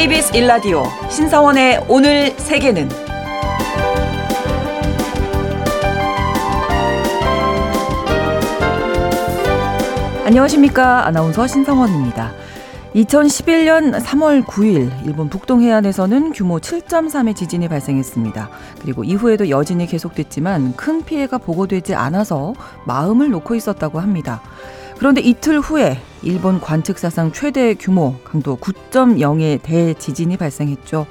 KBS 일라디오 신성원의 오늘 세계는 안녕하십니까 아나운서 신성원입니다. 2011년 3월 9일 일본 북동 해안에서는 규모 7.3의 지진이 발생했습니다. 그리고 이후에도 여진이 계속됐지만 큰 피해가 보고되지 않아서 마음을 놓고 있었다고 합니다. 그런데 이틀 후에 일본 관측 사상 최대 규모 강도 9.0의 대지진이 발생했죠.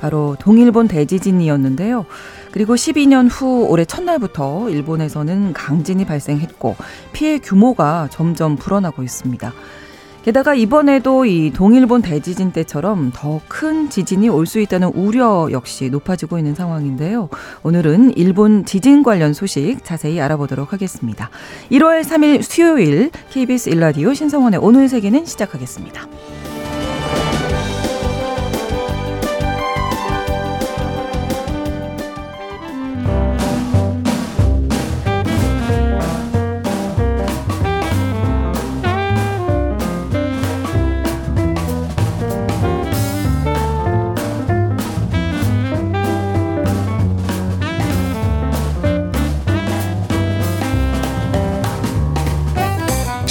바로 동일본 대지진이었는데요. 그리고 12년 후 올해 첫날부터 일본에서는 강진이 발생했고 피해 규모가 점점 불어나고 있습니다. 게다가 이번에도 이 동일본 대지진 때처럼 더 큰 지진이 올 수 있다는 우려 역시 높아지고 있는 상황인데요. 오늘은 일본 지진 관련 소식 자세히 알아보도록 하겠습니다. 1월 3일 수요일 KBS 일라디오 신성원의 오늘 세계는 시작하겠습니다.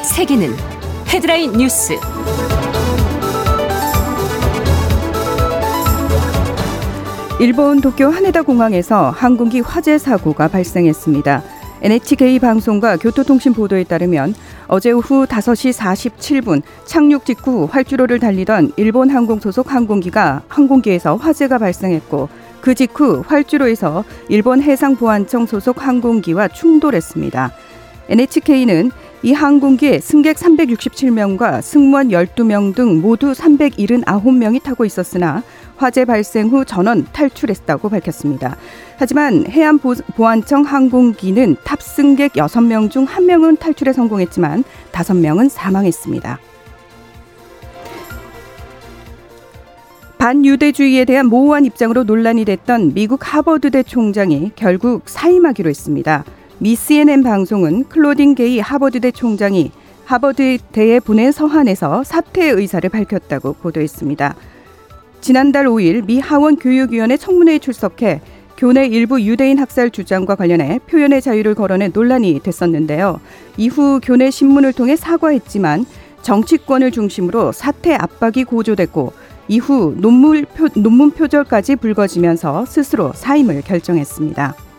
오늘 세계는 헤드라인 뉴스. 일본 도쿄 하네다 공항에서 항공기 화재 사고가 발생했습니다. NHK 방송과 교토통신 보도에 따르면 어제 오후 5시 47분 착륙 직후 활주로를 달리던 일본 항공 소속 항공기가 항공기에서 화재가 발생했고 그 직후 활주로에서 일본 해상보안청 소속 항공기와 충돌했습니다. NHK는 이 항공기에 승객 367명과 승무원 12명 등 모두 379명이 타고 있었으나 화재 발생 후 전원 탈출했다고 밝혔습니다. 하지만 해안보안청 항공기는 탑승객 6명 중 1명은 탈출에 성공했지만 5명은 사망했습니다. 반유대주의에 대한 모호한 입장으로 논란이 됐던 미국 하버드대 총장이 결국 사임하기로 했습니다. 미 CNN 방송은 클로딩 게이 하버드대 총장이 하버드대에 보낸 서한에서 사퇴 의사를 밝혔다고 보도했습니다. 지난달 5일 미 하원 교육위원회 청문회에 출석해 교내 일부 유대인 학살 주장과 관련해 표현의 자유를 거론해 논란이 됐었는데요. 이후 교내 신문을 통해 사과했지만 정치권을 중심으로 사퇴 압박이 고조됐고 이후 논문, 표, 논문 표절까지 불거지면서 스스로 사임을 결정했습니다.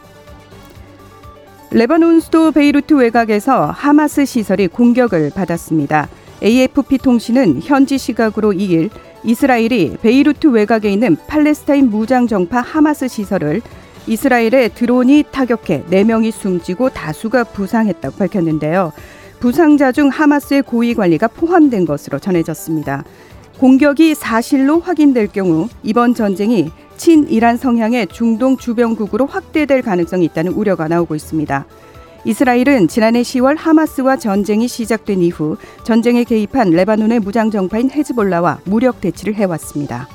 레바논 수도 베이루트 외곽에서 하마스 시설이 공격을 받았습니다. AFP 통신은 현지 시각으로 2일 이스라엘이 베이루트 외곽에 있는 팔레스타인 무장 정파 하마스 시설을 이스라엘의 드론이 타격해 4명이 숨지고 다수가 부상했다고 밝혔는데요. 부상자 중 하마스의 고위 관리가 포함된 것으로 전해졌습니다. 공격이 사실로 확인될 경우 이번 전쟁이 친이란 성향의 중동 주변국으로 확대될 가능성이 있다는 우려가 나오고 있습니다. 이스라엘은 지난해 10월 하마스와 전쟁이 시작된 이후 전쟁에 개입한 레바논의 무장 정파인 헤즈볼라와 무력 대치를 해왔습니다.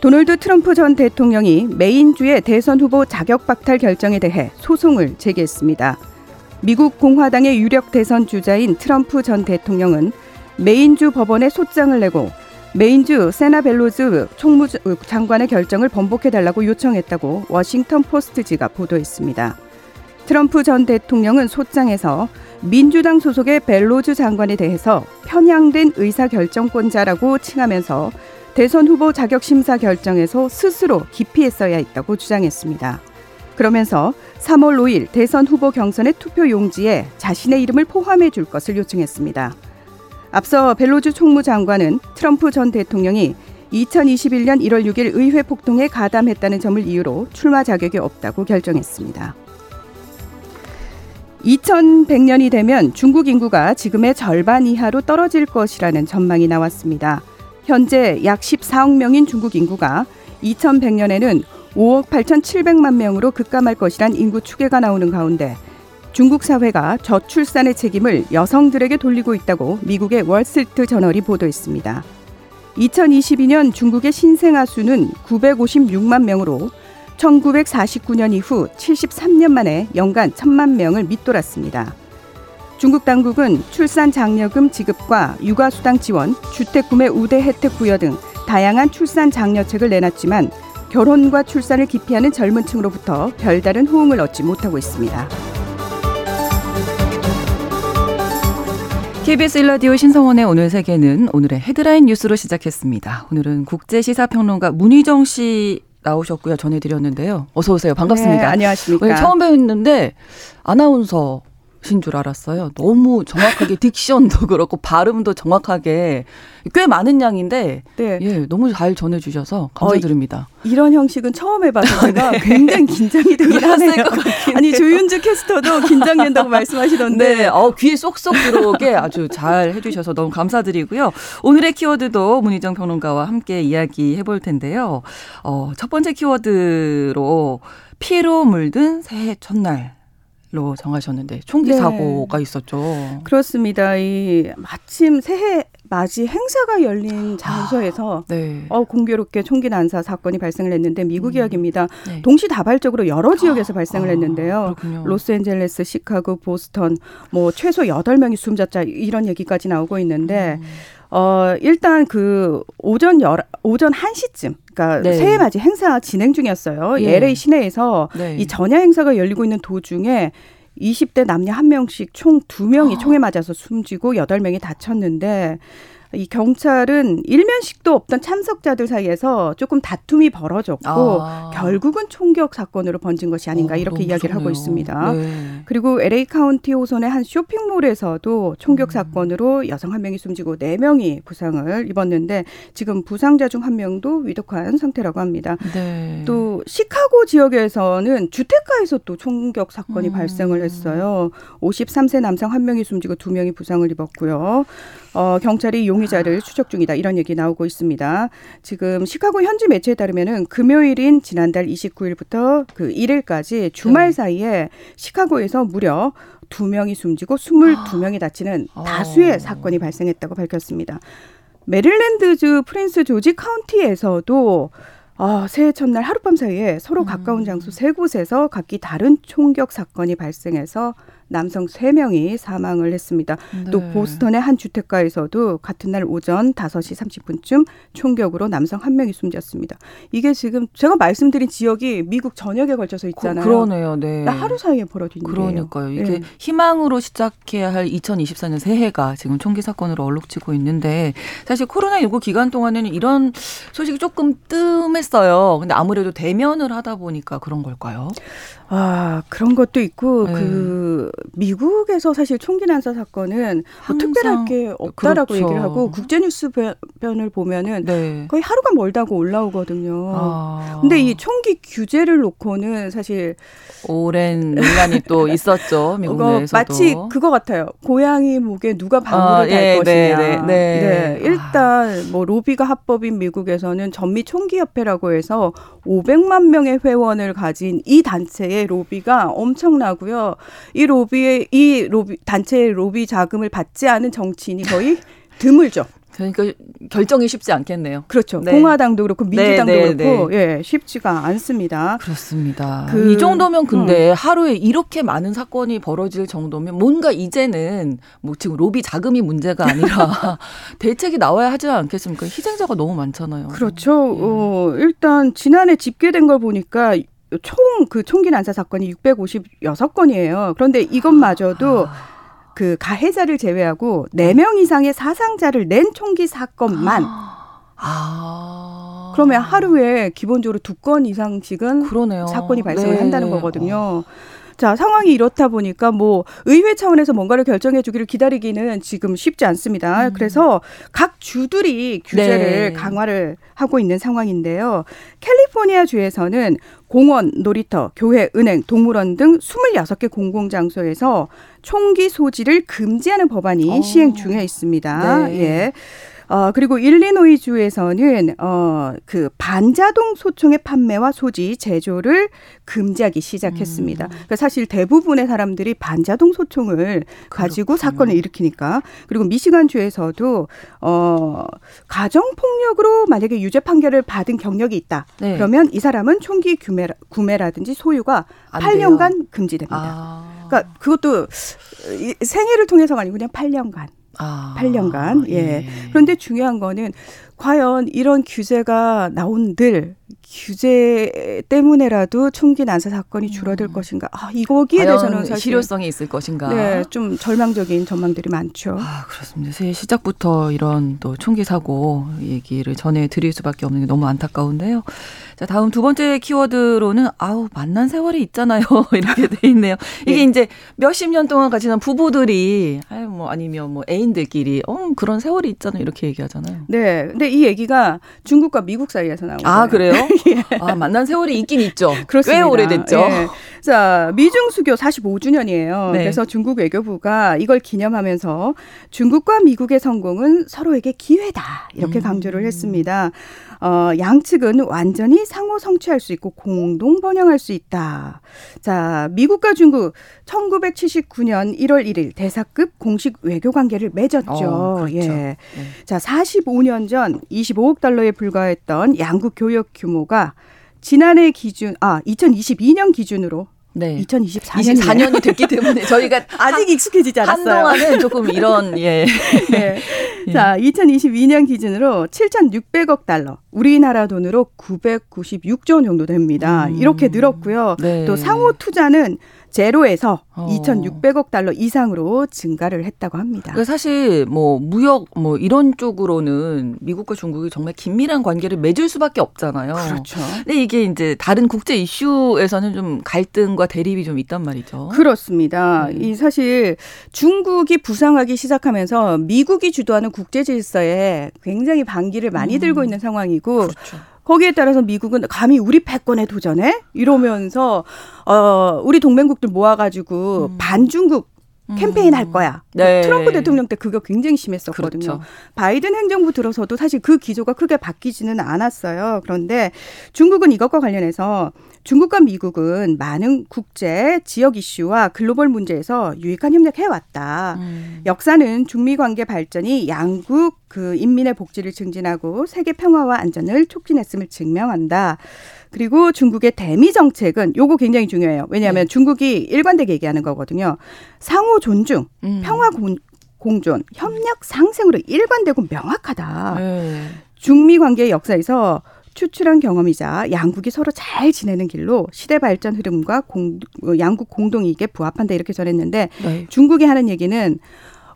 도널드 트럼프 전 대통령이 메인주의 대선 후보 자격 박탈 결정에 대해 소송을 제기했습니다. 미국 공화당의 유력 대선 주자인 트럼프 전 대통령은 메인주 법원에 소장을 내고 메인주 세나 벨로즈 총무 장관의 결정을 번복해달라고 요청했다고 워싱턴 포스트지가 보도했습니다. 트럼프 전 대통령은 소장에서 민주당 소속의 벨로즈 장관에 대해서 편향된 의사결정권자라고 칭하면서 대선 후보 자격 심사 결정에서 스스로 기피했어야 했다고 주장했습니다. 그러면서 3월 5일 대선 후보 경선의 투표 용지에 자신의 이름을 포함해 줄 것을 요청했습니다. 앞서 벨로즈 총무장관은 트럼프 전 대통령이 2021년 1월 6일 의회 폭동에 가담했다는 점을 이유로 출마 자격이 없다고 결정했습니다. 2100년이 되면 중국 인구가 지금의 절반 이하로 떨어질 것이라는 전망이 나왔습니다. 현재 약 14억 명인 중국 인구가 2100년에는 5억 8,700만 명으로 급감할 것이란 인구 추계가 나오는 가운데 중국 사회가 저출산의 책임을 여성들에게 돌리고 있다고 미국의 월스트리트 저널이 보도했습니다. 2022년 중국의 신생아 수는 956만 명으로 1949년 이후 73년 만에 연간 1천만 명을 밑돌았습니다. 중국 당국은 출산 장려금 지급과 육아 수당 지원, 주택 구매 우대 혜택 부여 등 다양한 출산 장려책을 내놨지만 결혼과 출산을 기피하는 젊은 층으로부터 별다른 호응을 얻지 못하고 있습니다. KBS 일라디오 신성원의 오늘 세계는 오늘의 헤드라인 뉴스로 시작했습니다. 오늘은 국제 시사 평론가 문희정 씨 나오셨고요. 전해드렸는데요. 어서 오세요. 반갑습니다. 네, 안녕하십니까. 처음 뵙는데 아나운서 신 줄 알았어요. 너무 정확하게 딕션도 그렇고 발음도 정확하게 꽤 많은 양인데 네. 예, 너무 잘 전해 주셔서 감사드립니다. 어, 이런 형식은 처음 해 봐서 제가 네. 굉장히 긴장이 되긴 하네요. 아니 조윤주 캐스터도 긴장된다고 말씀하시던데 네. 어, 귀에 쏙쏙 들어오게 아주 잘해 주셔서 너무 감사드리고요. 오늘의 키워드도 문희정 평론가와 함께 이야기해 볼 텐데요. 어, 첫 번째 키워드로 피로 물든 새해 첫날 로 정하셨는데 총기 네. 사고가 있었죠. 그렇습니다. 이 마침 새해 맞이 행사가 열린 장소에서 아, 네. 어, 공교롭게 총기 난사 사건이 발생을 했는데 미국 음. 이야기입니다. 네. 동시다발적으로 여러 지역에서 아, 발생을 했는데요. 아, 로스앤젤레스, 시카고, 보스턴 뭐 최소 여덟 명이 숨졌자 이런 얘기까지 나오고 있는데 음. 어, 일단 그 오전 열 오전 1시쯤 그러니까 네. 새해 맞이 행사 진행 중이었어요. 예. LA 시내에서 네. 이 전야 행사가 열리고 있는 도중에 20대 남녀 한 명씩 총 두 명이 아. 총에 맞아서 숨지고 여덟 명이 다쳤는데 이 경찰은 일면식도 없던 참석자들 사이에서 조금 다툼이 벌어졌고 아. 결국은 총격 사건으로 번진 것이 아닌가 어, 이렇게 이야기를 좋네요. 하고 있습니다. 네. 그리고 LA 카운티 호선의 한 쇼핑몰에서도 총격 음. 사건으로 여성 한 명이 숨지고 네 명이 부상을 입었는데 지금 부상자 중 한 명도 위독한 상태라고 합니다. 네. 또 시카고 지역에서는 주택가에서 또 총격 사건이 음. 발생을 했어요. 53세 남성 한 명이 숨지고 두 명이 부상을 입었고요. 어, 경찰이 용의자를 추적 중이다 이런 얘기 나오고 있습니다. 지금 시카고 현지 매체에 따르면은 금요일인 지난달 29일부터 그 1일까지 주말 네. 사이에 시카고에서 무려 두 명이 숨지고 22명이 다치는 아. 다수의 사건이 발생했다고 밝혔습니다. 메릴랜드주 프린스 조지 카운티에서도 아, 새해 첫날 하룻밤 사이에 서로 음. 가까운 장소 세 곳에서 각기 다른 총격 사건이 발생해서 남성 3명이 사망을 했습니다. 네. 또 보스턴의 한 주택가에서도 같은 날 오전 5시 30분쯤 총격으로 남성 1명이 숨졌습니다. 이게 지금 제가 말씀드린 지역이 미국 전역에 걸쳐서 있잖아요. 그, 러네요 네. 하루 사이에 벌어진. 그러니까요. 이게 네. 희망으로 시작해야 할 2024년 새해가 지금 총기 사건으로 얼룩지고 있는데 사실 코로나19 기간 동안에는 이런 소식이 조금 뜸했어요. 근데 아무래도 대면을 하다 보니까 그런 걸까요? 아, 그런 것도 있고, 네. 그, 미국에서 사실 총기 난사 사건은 뭐 특별할 게 없다라고 그렇죠. 얘기를 하고, 국제 뉴스 변을 보면은 네. 거의 하루가 멀다고 올라오거든요. 아. 근데 이 총기 규제를 놓고는 사실. 오랜 논란이 또 있었죠, 미국 내에서도. 마치 그거 같아요. 고양이 목에 누가 방울을 아, 달 예, 것이냐. 네, 네, 네. 네. 일단 뭐 로비가 합법인 미국에서는 전미 총기 협회라고 해서 500만 명의 회원을 가진 이 단체의 로비가 엄청나고요. 이 로비 의 이 로비 단체의 로비 자금을 받지 않은 정치인이 거의 드물죠. 그러니까 결정이 쉽지 않겠네요. 그렇죠. 네. 공화당도 그렇고 민주당도 네, 네, 그렇고 네. 예, 쉽지가 않습니다. 그렇습니다. 그, 이 정도면 근데 음. 하루에 이렇게 많은 사건이 벌어질 정도면 뭔가 이제는 뭐 지금 로비 자금이 문제가 아니라 대책이 나와야 하지 않겠습니까? 희생자가 너무 많잖아요. 그렇죠. 예. 어, 일단 지난해 집계된 걸 보니까 총 그 총기 난사 사건이 656건이에요. 그런데 이것마저도 아. 그 가해자를 제외하고 4명 이상의 사상자를 낸 총기 사건만 아. 그러면 하루에 기본적으로 두 건 이상씩은 그러네요. 사건이 발생을 네. 한다는 거거든요. 자, 상황이 이렇다 보니까 뭐 의회 차원에서 뭔가를 결정해 주기를 기다리기는 지금 쉽지 않습니다. 그래서 각 주들이 규제를 음. 네. 강화를 하고 있는 상황인데요. 캘리포니아 주에서는 공원, 놀이터, 교회, 은행, 동물원 등 26개 공공장소에서 총기 소지를 금지하는 법안이 어. 시행 중에 있습니다. 네. 예. 어, 그리고 일리노이 주에서는 어, 그 반자동 소총의 판매와 소지, 제조를 금지하기 시작했습니다. 음. 그러니까 사실 대부분의 사람들이 반자동 소총을 가지고 사건을 일으키니까. 그리고 미시간 주에서도 어, 가정 폭력으로 만약에 유죄 판결을 받은 경력이 있다. 네. 그러면 이 사람은 총기 구매, 구매라든지 소유가 안 8년간 금지됩니다. 아. 그러니까 그것도 이 생애를 통해서가 아니고 그냥 8년간. 아. 8년간. 예. 그런데 중요한 거는 과연 이런 규제가 나온들 규제 때문에라도 총기 난사 사건이 줄어들 것인가? 아, 이거기에 대해서는 사실 실효성이 있을 것인가? 네, 좀 절망적인 전망들이 많죠. 아, 그렇습니다. 새해 시작부터 이런 또 총기 사고 얘기를 전해 드릴 수밖에 없는 게 너무 안타까운데요. 자, 다음 두 번째 키워드로는 아우, 만난 세월이 있잖아요. 이렇게 돼 있네요. 이게 예. 이제 몇십 년 동안 같이 난 부부들이 아유, 뭐 아니면 뭐 애인들끼리 어, 그런 세월이 있잖아요. 이렇게 얘기하잖아요. 네, 근데 이 얘기가 중국과 미국 사이에서 나온 거예요. 아, 그래요? 아, 만난 세월이 있긴 있죠. 예. 그렇습니다. 꽤 오래됐죠. 예. 자, 미중 수교 45주년이에요. 네. 그래서 중국 외교부가 이걸 기념하면서 중국과 미국의 성공은 서로에게 기회다. 이렇게 음. 강조를 했습니다. 어, 양측은 완전히 상호 성취할 수 있고 공동 번영할 수 있다. 자, 미국과 중국 1979년 1월 1일 대사급 공식 외교 관계를 맺었죠. 어, 그렇죠. 예. 네. 자, 45년 전 25억 달러에 불과했던 양국 교역 규모가 지난해 기준 아 2022년 기준으로 네. 2024년 24년이 됐기 때문에 저희가 아직 익숙해지지 않았어요. 한동안은 조금 이런 예. 네. 예. 자, 2022년 기준으로 7,600억 달러, 우리나라 돈으로 996조 원 정도 됩니다. 음. 이렇게 늘었고요. 네. 또 상호 투자는 제로에서 어. 2,600억 달러 이상으로 증가를 했다고 합니다. 그러니까 사실 뭐 무역 뭐 이런 쪽으로는 미국과 중국이 정말 긴밀한 관계를 맺을 수밖에 없잖아요. 그렇죠. 근데 이게 이제 다른 국제 이슈에서는 좀 갈등과 대립이 좀 있단 말이죠. 그렇습니다. 음. 이 사실 중국이 부상하기 시작하면서 미국이 주도하는 국제 질서에 굉장히 반기를 많이 음. 들고 있는 상황이고 그렇죠. 거기에 따라서 미국은 감히 우리 패권에 도전해 이러면서 어 우리 동맹국들 모아가지고 음. 반중국 캠페인 할 거야. 네. 트럼프 대통령 때 그거 굉장히 심했었거든요. 그렇죠. 바이든 행정부 들어서도 사실 그 기조가 크게 바뀌지는 않았어요. 그런데 중국은 이것과 관련해서 중국과 미국은 많은 국제 지역 이슈와 글로벌 문제에서 유익한 협력해 왔다. 음. 역사는 중미 관계 발전이 양국 그 인민의 복지를 증진하고 세계 평화와 안전을 촉진했음을 증명한다. 그리고 중국의 대미 정책은 요거 굉장히 중요해요. 왜냐하면 네. 중국이 일관되게 얘기하는 거거든요. 상호 존중, 음. 평화 공, 공존, 협력 상생으로 일관되고 명확하다. 네. 중미 관계의 역사에서 추출한 경험이자 양국이 서로 잘 지내는 길로 시대 발전 흐름과 공, 어, 양국 공동 이익에 부합한다 이렇게 전했는데 네. 중국이 하는 얘기는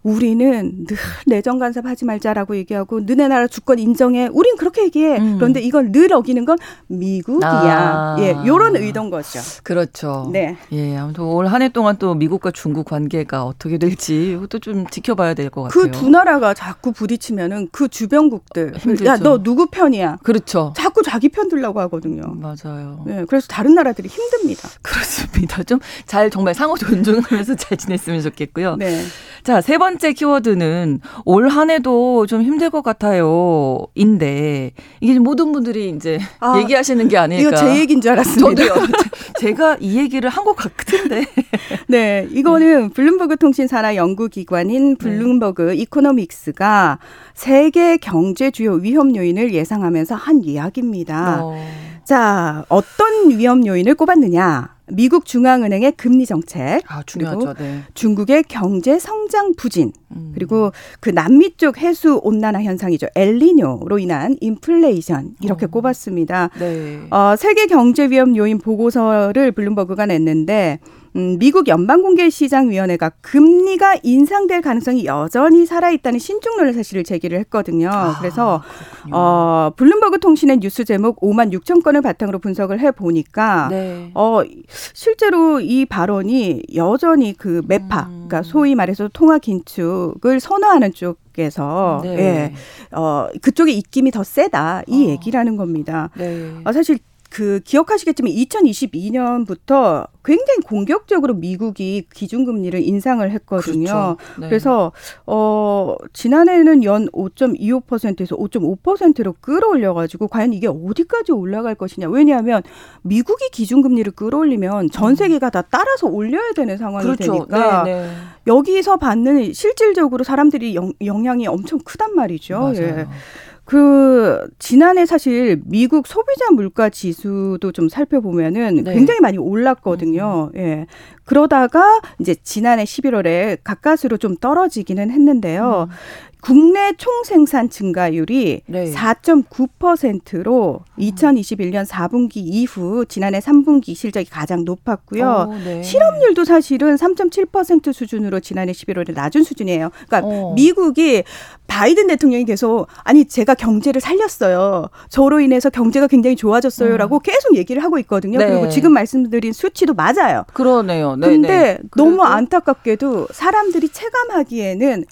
우리는 늘 내정 간섭하지 말자라고 얘기하고 너네 나라 주권 인정해. 우린 그렇게 얘기해. 음. 그런데 이걸 늘 어기는 건 미국이야. 아. 예, 요런 의도인 거죠. 그렇죠. 네. 예, 아무튼 올 한 해 동안 또 미국과 중국 관계가 어떻게 될지 이것도 좀 지켜봐야 될 것 같아요. 그 두 나라가 자꾸 부딪히면은 그 주변국들. 야 너 누구 편이야? 그렇죠. 자꾸 자기 편 들라고 하거든요. 맞아요. 예, 그래서 다른 나라들이 힘듭니다. 그렇습니다. 좀 잘 정말 상호 존중하면서 잘 지냈으면 좋겠고요. 네. 자, 세 번째 키워드는 올 한 해도 좀 힘들 것 같아요. 인데 이게 모든 분들이 이제 아, 얘기하시는 게 아닐까. 이거 제 얘기인 줄 알았습니다. 저도요. 제가 이 얘기를 한 것 같은데. 네, 이거는 블룸버그 통신 산하 연구기관인 블룸버그 이코노믹스가 세계 경제 주요 위험 요인을 예상하면서 한 이야기입니다. 어. 자, 어떤 위험 요인을 꼽았느냐? 미국 중앙은행의 금리 정책, 아, 중요하죠. 네. 중국의 경제 성장 부진, 음. 그리고 그 남미 쪽 해수 온난화 현상이죠. 엘니뇨로 인한 인플레이션 이렇게 어. 꼽았습니다. 네. 어, 세계 경제 위험 요인 보고서를 블룸버그가 냈는데 음, 미국 연방공개시장위원회가 금리가 인상될 가능성이 여전히 살아있다는 신중론을 사실을 제기를 했거든요. 아, 그래서 그렇군요. 어, 블룸버그 통신의 뉴스 제목 5만 6천 건을 바탕으로 분석을 해 보니까 네. 어, 실제로 이 발언이 여전히 그 매파, 음. 그러니까 소위 말해서 통화 긴축을 선호하는 쪽 에서 네. 예, 어, 그쪽의 입김이 더 세다 이 어. 얘기라는 겁니다. 네. 아, 사실 그 기억하시겠지만 2022년부터 굉장히 공격적으로 미국이 기준금리를 인상을 했거든요. 그렇죠. 네. 그래서 어 지난해에는 연 5.25%에서 5.5%로 끌어올려 가지고 과연 이게 어디까지 올라갈 것이냐. 왜냐하면 미국이 기준금리를 끌어올리면 전 세계가 다 따라서 올려야 되는 상황이 음. 그렇죠. 되니까 네, 네. 여기서 받는 실질적으로 사람들이 영, 영향이 엄청 크단 말이죠. 맞아요. 예. 그 지난해 사실 미국 소비자 물가 지수도 좀 살펴보면은 네. 굉장히 많이 올랐거든요. 예. 그러다가 이제 지난해 11월에 가까스로 좀 떨어지기는 했는데요. 국내 총생산 증가율이 음. 네. 4.9%로 2021년 4분기 이후 지난해 3분기 실적이 가장 높았고요. 어, 네. 실업률도 사실은 3.7% 수준으로 지난해 11월에 낮은 수준이에요. 그러니까 어. 미국이 바이든 대통령이 계속 아니 제가 경제를 살렸어요. 저로 인해서 경제가 굉장히 좋아졌어요라고 계속 얘기를 하고 있거든요. 음. 네. 그리고 지금 말씀드린 수치도 맞아요. 그러네요. 네, 근데 네. 너무 안타깝게도 사람들이 체감하기에는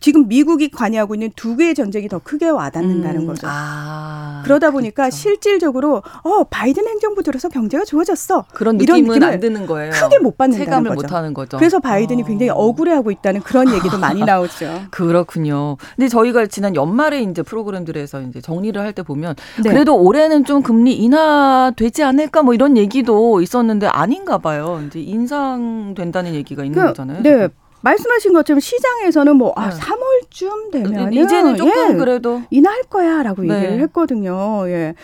지금 미국이 관여하고 있는 두 개의 전쟁이 더 크게 와닿는다는 음, 거죠. 아, 그러다 보니까 그렇죠. 실질적으로 어 바이든 행정부 들어서 경제가 좋아졌어. 그런 이런 느낌은 안 드는 거예요. 크게 못 받는다는 체감을 거죠. 못 하는 거죠. 그래서 바이든이 어. 굉장히 억울해하고 있다는 그런 얘기도 많이 나오죠. 그렇군요. 근데 저희가 지난 연말에 이제 프로그램들에서 이제 정리를 할 때 보면 네. 그래도 올해는 좀 금리 인하 되지 않을까 뭐 이런 얘기도 있었는데 아닌가 봐요. 이제 인상된다는 얘기가 있는 그, 거잖아요. 네. 말씀하신 것처럼 시장에서는 뭐 아, 네. 3월쯤 되면 이제는 조금 예, 그래도 인하할 거야라고 네. 얘기를 했거든요. 예.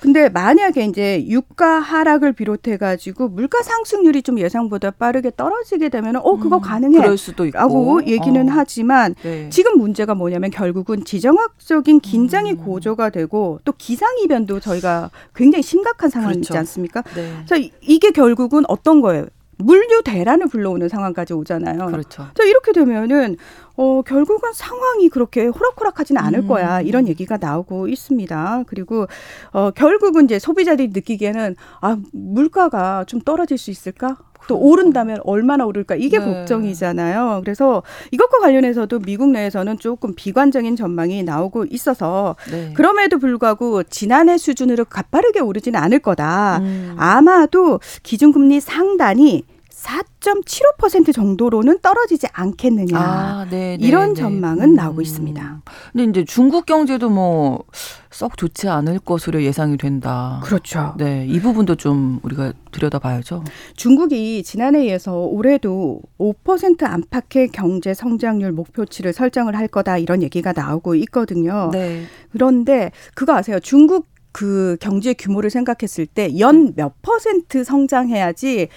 근데 만약에 이제 유가 하락을 비롯해 가지고 물가 상승률이 좀 예상보다 빠르게 떨어지게 되면 어 그거 음, 가능해. 그럴 수도 있고 라고 얘기는 어, 하지만 네. 지금 문제가 뭐냐면 결국은 지정학적인 긴장이 음. 고조가 되고 또 기상 이변도 저희가 굉장히 심각한 상황이지 그렇죠. 않습니까? 네. 이- 이게 결국은 어떤 거예요? 물류 대란을 불러오는 상황까지 오잖아요. 그렇죠. 자 이렇게 되면은 어 결국은 상황이 그렇게 호락호락하지는 않을 음. 거야 이런 얘기가 나오고 있습니다. 그리고 어 결국은 이제 소비자들이 느끼기에는 아 물가가 좀 떨어질 수 있을까? 또 오른다면 얼마나 오를까 이게 네. 걱정이잖아요. 그래서 이것과 관련해서도 미국 내에서는 조금 비관적인 전망이 나오고 있어서 네. 그럼에도 불구하고 지난해 수준으로 가파르게 오르지는 않을 거다. 음. 아마도 기준금리 상단이 4.75% 정도로는 떨어지지 않겠느냐. 아, 네, 네, 이런 네. 전망은 나오고 있습니다. 근데 이제 중국 경제도 뭐 썩 좋지 않을 것으로 예상이 된다. 그렇죠. 네, 이 부분도 좀 우리가 들여다봐야죠. 중국이 지난해에 이어서 올해도 5% 안팎의 경제 성장률 목표치를 설정을 할 거다 이런 얘기가 나오고 있거든요. 네. 그런데 그거 아세요? 중국 그 경제 규모를 생각했을 때 연 몇 퍼센트 성장해야지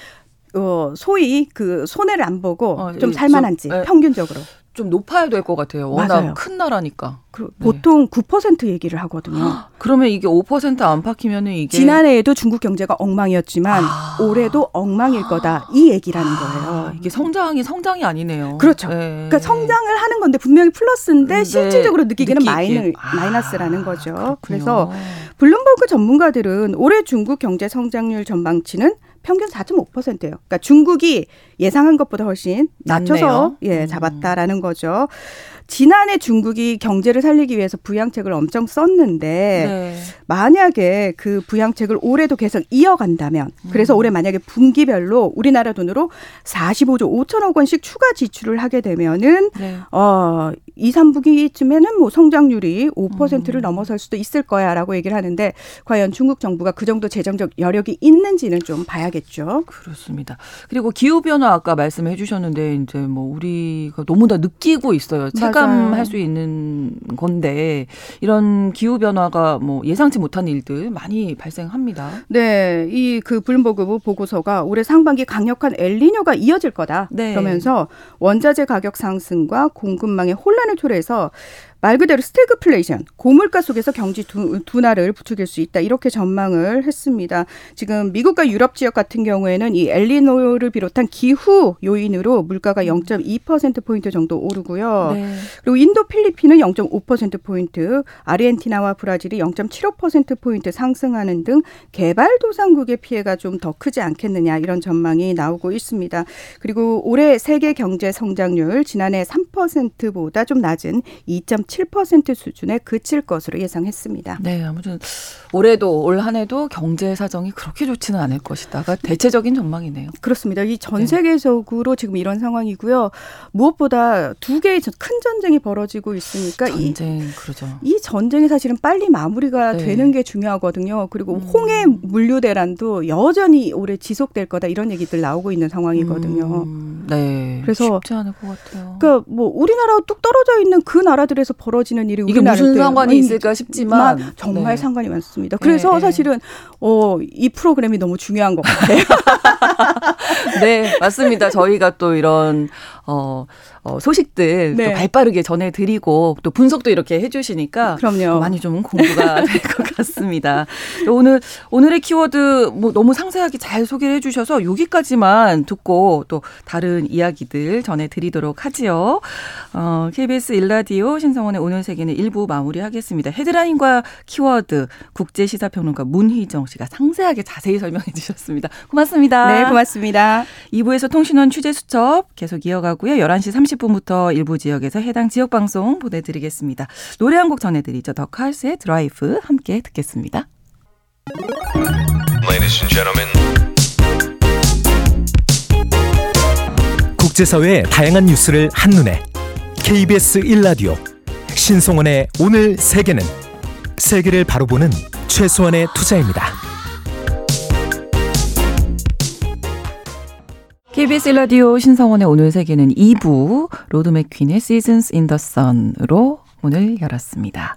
어 소위 그 손해를 안 보고 어, 좀 이- 살만한지 좀, 에, 평균적으로. 좀 높아야 될 것 같아요. 워낙 맞아요. 큰 나라니까. 그 네. 보통 9% 얘기를 하거든요. 그러면 이게 5% 안팎이면은 이게 지난해에도 중국 경제가 엉망이었지만 아. 올해도 엉망일 거다 이 얘기라는 아, 거예요. 이게 성장이 성장이 아니네요. 그렇죠. 네. 그러니까 성장을 하는 건데 분명히 플러스인데 네, 실질적으로 느끼기는. 마이너, 아, 마이너스라는 거죠. 그렇군요. 그래서 블룸버그 전문가들은 올해 중국 경제 성장률 전망치는 평균 4.5%예요. 그러니까 중국이 예상한 것보다 훨씬 낮춰서 낮네요. 예, 음. 잡았다라는 거죠. 지난해 중국이 경제를 살리기 위해서 부양책을 엄청 썼는데 네. 만약에 그 부양책을 올해도 계속 이어간다면 그래서 음. 올해 만약에 분기별로 우리나라 돈으로 45조 5천억 원씩 추가 지출을 하게 되면은 네. 어 2, 3분기쯤에는 뭐 성장률이 5%를 음. 넘어설 수도 있을 거야라고 얘기를 하는데 과연 중국 정부가 그 정도 재정적 여력이 있는지는 좀 봐야겠죠. 그렇습니다. 그리고 기후 변화 아까 말씀해 주셨는데 이제 뭐 우리가 너무 다 느끼고 있어요. 체감할 맞아요. 수 있는 건데 이런 기후 변화가 뭐 예상치 못한 일들 많이 발생합니다. 네, 이 그 블룸버그 보고서가 올해 상반기 강력한 엘니뇨가 이어질 거다. 네. 그러면서 원자재 가격 상승과 공급망의 혼란 을 초래해서 말 그대로 스태그플레이션, 고물가 속에서 두, 둔화를 부추길 수 있다. 이렇게 전망을 했습니다. 지금 미국과 유럽 지역 같은 경우에는 이 엘니뇨를 비롯한 기후 요인으로 물가가 0.2%포인트 정도 오르고요. 네. 그리고 인도 필리핀은 0.5%포인트, 아르헨티나와 브라질이 0.75%포인트 상승하는 등 개발도상국의 피해가 좀 더 크지 않겠느냐 이런 전망이 나오고 있습니다. 그리고 올해 세계 경제 성장률 지난해 3%보다 좀 낮은 2.7% 수준에 그칠 것으로 예상했습니다. 네, 아무튼 올해도 올 한해도 경제 사정이 그렇게 좋지는 않을 것이다가 대체적인 전망이네요. 그렇습니다. 이전 네. 세계적으로 지금 이런 상황이고요. 무엇보다 두 개의 큰 전쟁이 벌어지고 있으니까 전쟁 이, 그러죠. 이 전쟁이 사실은 빨리 마무리가 네. 되는 게 중요하거든요. 그리고 음. 홍해 물류 대란도 여전히 올해 지속될 거다 이런 얘기들 나오고 있는 상황이거든요. 음. 네. 그래서 쉽지 않을 것 같아요. 그러니까 뭐 우리나라와 뚝 떨어져 있는 그 나라들에서 벌어지는 일이 이게 무슨 상관이 있을까 싶지만 정말 네. 상관이 많습니다. 그래서 네, 네. 사실은 어, 이 프로그램이 너무 중요한 것 같아요. 네, 맞습니다. 저희가 또 이런 어, 어 소식들 네. 또 발빠르게 전해드리고 또 분석도 이렇게 해주시니까 그럼요. 많이 좀 공부가 될 것 같습니다. 오늘 오늘의 키워드 뭐 너무 상세하게 잘 소개를 해주셔서 여기까지만 듣고 또 다른 이야기들 전해드리도록 하지요. 어, KBS 일라디오 신성원의 오늘 세계는 일부 마무리하겠습니다. 헤드라인과 키워드 국제 시사평론가 문희정 씨가 상세하게 자세히 설명해 주셨습니다. 고맙습니다. 네, 고맙습니다. 2부에서 통신원 취재 수첩 계속 이어가고요. 11시 30 분부터 일부 지역에서 해당 지역 방송 보내드리겠습니다. 노래 한 곡 전해드리죠. 더 칼스의 드라이브 함께 듣겠습니다. 국제사회의 다양한 뉴스를 한눈에 KBS 1라디오 신성원의 오늘 세계는 세계를 바로 보는 최소한의 투자입니다. KBS 라디오 신성원의 오늘 세계는 2부 로드 맥퀸의 Seasons in the Sun으로 오늘 열었습니다.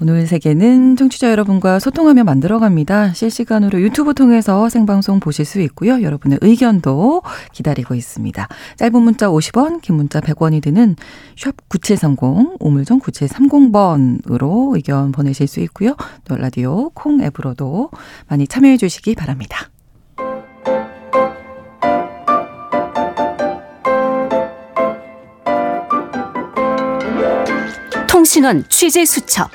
오늘 세계는 청취자 여러분과 소통하며 만들어갑니다. 실시간으로 유튜브 통해서 생방송 보실 수 있고요. 여러분의 의견도 기다리고 있습니다. 짧은 문자 50원, 긴 문자 100원이 드는 샵 9730, 우물정 9730번으로 의견 보내실 수 있고요. 또 라디오 콩 앱으로도 많이 참여해 주시기 바랍니다. 통신원 취재 수첩.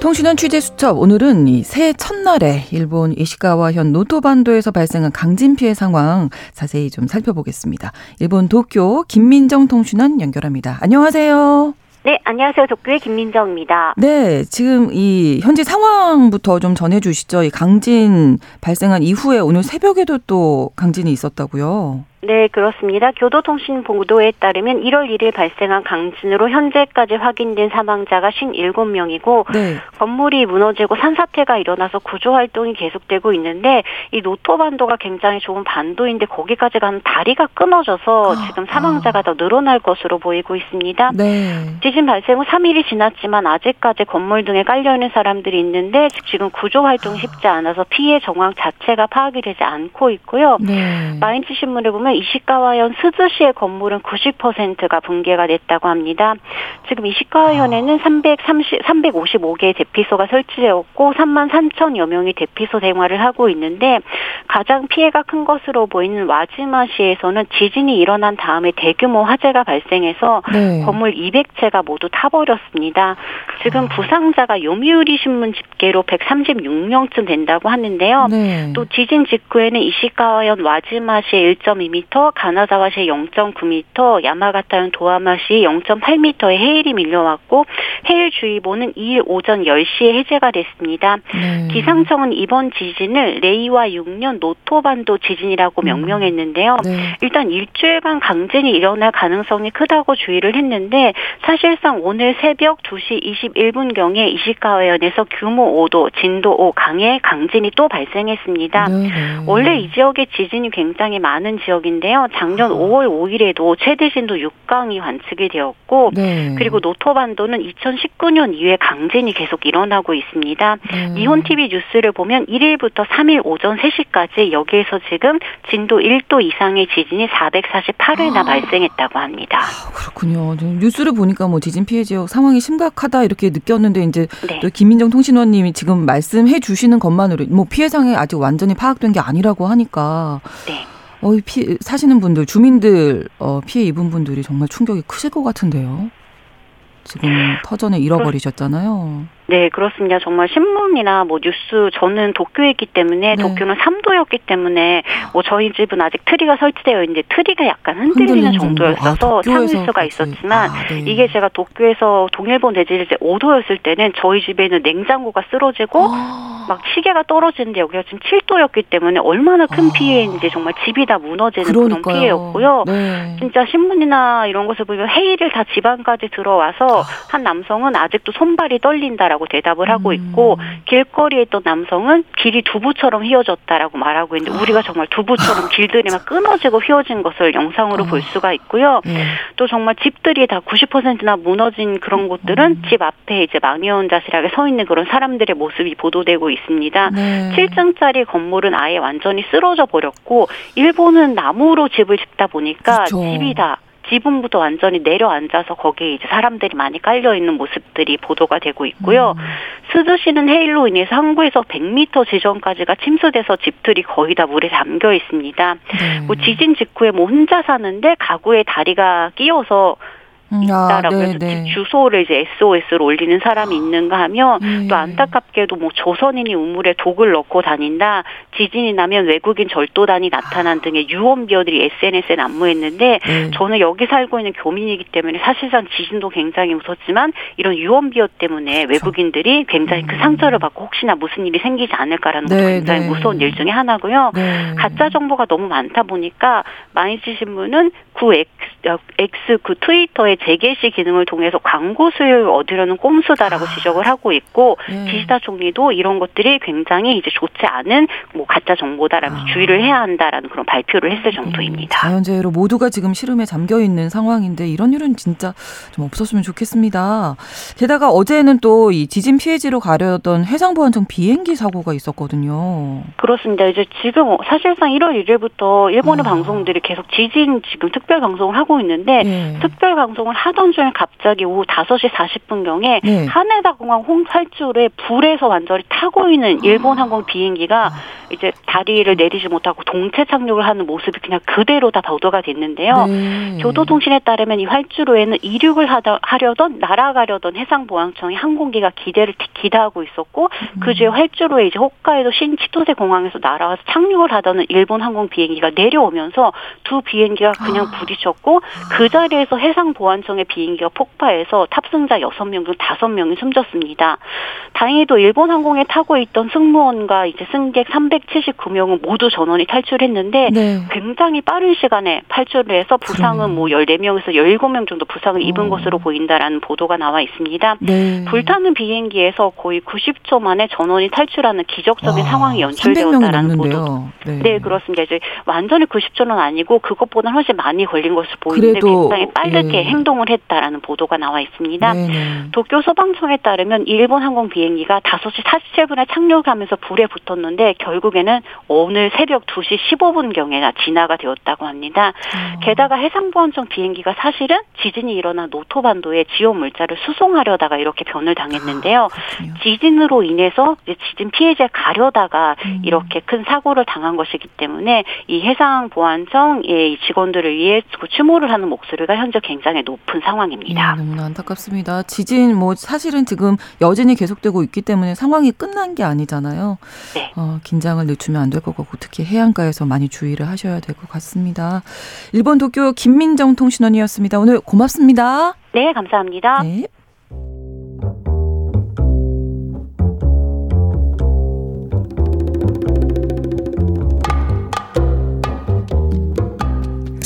통신원 취재 수첩 오늘은 이 새해 첫날에 일본 이시가와현 노토반도에서 발생한 강진 피해 상황 자세히 좀 살펴보겠습니다. 일본 도쿄 김민정 통신원 연결합니다. 안녕하세요. 네, 안녕하세요. 도쿄의 김민정입니다. 네, 지금 이 현재 상황부터 좀 전해주시죠. 이 강진 발생한 이후에 오늘 새벽에도 또 강진이 있었다고요. 네, 그렇습니다. 교도통신 보도에 따르면 1월 1일 발생한 강진으로 현재까지 확인된 사망자가 57명이고 네. 건물이 무너지고 산사태가 일어나서 구조 활동이 계속되고 있는데 이 노토반도가 굉장히 좋은 반도인데 거기까지 가는 다리가 끊어져서 아, 지금 사망자가 아. 더 늘어날 것으로 보이고 있습니다. 네. 지진 발생 후 3일이 지났지만 아직까지 건물 등에 깔려 있는 사람들이 있는데 지금 구조 활동이 쉽지 않아서 피해 정황 자체가 파악이 되지 않고 있고요. 네. 마인츠 신문을 보면 이시카와현 스즈시의 건물은 90%가 붕괴가 됐다고 합니다. 지금 이시카와현에는 330, 355개의 대피소가 설치되었고 3만 3천여 명이 대피소 생활을 하고 있는데 가장 피해가 큰 것으로 보이는 와지마시에서는 지진이 일어난 다음에 대규모 화재가 발생해서 네. 건물 200채가 모두 타버렸습니다. 지금 아. 부상자가 요미우리 신문 집계로 136명쯤 된다고 하는데요. 네. 또 지진 직후에는 이시카와현 와지마시의 1.2m 0.9m, 가나자와시 0.9m, 야마가타현 도하마시 0.8m의 해일이 밀려왔고 해일주의보는 2일 오전 10시에 해제가 됐습니다. 네. 기상청은 이번 지진을 레이와 6년 노토반도 지진이라고 음. 명명했는데요. 네. 일단 일주일간 강진이 일어날 가능성이 크다고 주의를 했는데 사실상 오늘 새벽 2시 21분경에 이시카와현에서 규모 5도, 진도 5 강의 강진이 또 발생했습니다. 네. 네. 원래 이 지역의 지진이 굉장히 많은 지역인 지진인데요. 작년 5월 아. 5일에도 최대 진도 6강이 관측이 되었고 네. 그리고 노토반도는 2019년 이후에 강진이 계속 일어나고 있습니다. 네. 니혼 TV 뉴스를 보면 1일부터 3일 오전 3시까지 여기에서 지금 진도 1도 이상의 지진이 448회나 아. 발생했다고 합니다. 아, 그렇군요. 뉴스를 보니까 뭐 지진 피해 지역 상황이 심각하다 이렇게 느꼈는데 이제 네. 또 김민정 통신원님이 지금 말씀해 주시는 것만으로 뭐 피해 상황이 아직 완전히 파악된 게 아니라고 하니까 네. 어, 피, 사시는 분들, 주민들, 어, 피해 입은 분들이 정말 충격이 크실 것 같은데요. 지금 터전에 잃어버리셨잖아요. 네, 그렇습니다. 정말 신문이나 뭐 뉴스 저는 도쿄에 있기 때문에 네. 도쿄는 3도였기 때문에 뭐 저희 집은 아직 트리가 설치되어 있는데 트리가 약간 흔들리는 정도였어서 아, 참을 수가 있었지만 아, 네. 이게 제가 도쿄에서 동일본 대지질 때 5도였을 때는 저희 집에는 냉장고가 쓰러지고 아. 막 시계가 떨어지는데 여기가 지금 7도였기 때문에 얼마나 큰 아. 피해인지 정말 집이 다 무너지는 그러니까요. 그런 피해였고요. 네. 진짜 신문이나 이런 것을 보면 회의를 다 집안까지 들어와서 아. 한 남성은 아직도 손발이 떨린다. 있다라고 대답을 하고 음. 있고 길거리에 있던 남성은 길이 두부처럼 휘어졌다라고 말하고 있는데 우리가 정말 두부처럼 길들이 막 끊어지고 휘어진 것을 영상으로 볼 수가 있고요. 네. 또 정말 집들이 다 90%나 무너진 그런 곳들은 음. 집 앞에 이제 망연자실하게 서 있는 그런 사람들의 모습이 보도되고 있습니다. 네. 7층짜리 건물은 아예 완전히 쓰러져 버렸고 일본은 나무로 집을 짓다 보니까 그렇죠. 집이 다 지붕부터 완전히 내려앉아서 거기에 이제 사람들이 많이 깔려 있는 모습들이 보도가 되고 있고요. 음. 스즈시는 해일로 인해서 항구에서 100m 지점까지가 침수돼서 집들이 거의 다 물에 잠겨 있습니다. 네. 뭐 지진 직후에 뭐 혼자 사는데 가구에 다리가 끼어서 음, 있다라고 아, 해서 집 주소를 이제 SOS로 올리는 사람이 있는가 하면 음. 또 안타깝게도 뭐 조선인이 우물에 독을 넣고 다닌다 지진이 나면 외국인 절도단이 나타난 등의 유언 비어들이 SNS에 난무했는데 네. 저는 여기 살고 있는 교민이기 때문에 사실상 지진도 굉장히 무섭지만 이런 유언 비어 때문에 외국인들이 굉장히 그 음. 상처를 받고 혹시나 무슨 일이 생기지 않을까라는 네, 것도 굉장히 네. 무서운 일 중에 하나고요. 네. 가짜 정보가 너무 많다 보니까 마이치 신문은 구 X, X 그 트위터에 재개시 기능을 통해서 광고 수요를 얻으려는 꼼수다라고 아. 지적을 하고 있고 네. 기시다 총리도 이런 것들이 굉장히 이제 좋지 않은 뭐 가짜 정보다라면서 아. 주의를 해야 한다라는 그런 발표를 했을 정도입니다. 자연재해로 모두가 지금 시름에 잠겨 있는 상황인데 이런 일은 진짜 좀 없었으면 좋겠습니다. 게다가 어제는 또 이 지진 피해지로 가려던 해상보안청 비행기 사고가 있었거든요. 그렇습니다. 이제 지금 사실상 1월 1일부터 일본의 아. 방송들이 계속 지진 지금 특별 방송을 하고 있는데 네. 특별 방송을 하던 중에 갑자기 오후 5시 40분경에 네. 하네다 공항 홍살줄에 불에서 완전히 타고 있는 일본 항공 비행기가 아. 이제 다리를 내리지 못하고 동체 착륙을 하는 모습이 그냥 그대로 다 보도가 됐는데요. 네. 교도통신에 따르면 이 활주로에는 이륙을 하다, 하려던 날아가려던 해상보안청이 항공기가 기대를 기다하고 있었고 음. 그주에 활주로에 이제 홋카이도 신치토세 공항에서 날아와서 착륙을 하던 일본 항공 비행기가 내려오면서 두 비행기가 그냥 아. 부딪혔고 그 자리에서 해상 보안청의 비행기가 폭파해서 탑승자 6명 중 5명이 숨졌습니다. 다행히도 일본 항공에 타고 있던 승무원과 이제 승객 379명은 모두 전원이 탈출했는데 네. 굉장히 빠른 시간에 탈출을 해서 부상은. 뭐 14명에서 17명 정도 부상을 입은 어. 것으로 보인다라는 보도가 나와 있습니다. 네. 불타는 비행기에서 거의 90초 만에 전원이 탈출하는 기적적인 와, 상황이 연출되었다라는 보도. 네. 네. 그렇습니다. 이제 완전히 90초는 아니고 그것보다는 훨씬 많이 걸린 것으로 보이는데 굉장히 빠르게 예. 행동을 했다라는 보도가 나와 있습니다. 네. 도쿄 소방청에 따르면 일본 항공 비행기가 5시 47분에 착륙하면서 불에 붙었는데 결국에는 오늘 새벽 2시 15분경에 진화가 되었다고 합니다. 어. 게다가 해상보안청 비행기가 사실은 지진이 일어난 노토반도에 지온 물자를 수송하려다가 이렇게 변을 당했는데요. 아, 지진으로 인해서 지진 피해자 가려다가 음. 이렇게 큰 사고를 당한 것이기 때문에 이 해상보안청의 직원들을 위해 추모를 하는 목소리가 현재 굉장히 높은 상황입니다. 네, 너무나 안타깝습니다. 지진 뭐 사실은 지금 여진이 계속되고 있기 때문에 상황이 끝난 게 아니잖아요. 네. 어, 긴장을 늦추면 안 될 것 같고 특히 해안가에서 많이 주의를 하셔야 될 것 같습니다. 일본 도쿄 김민정 통신원이었습니다. 오늘 고맙습니다. 네, 감사합니다. 네.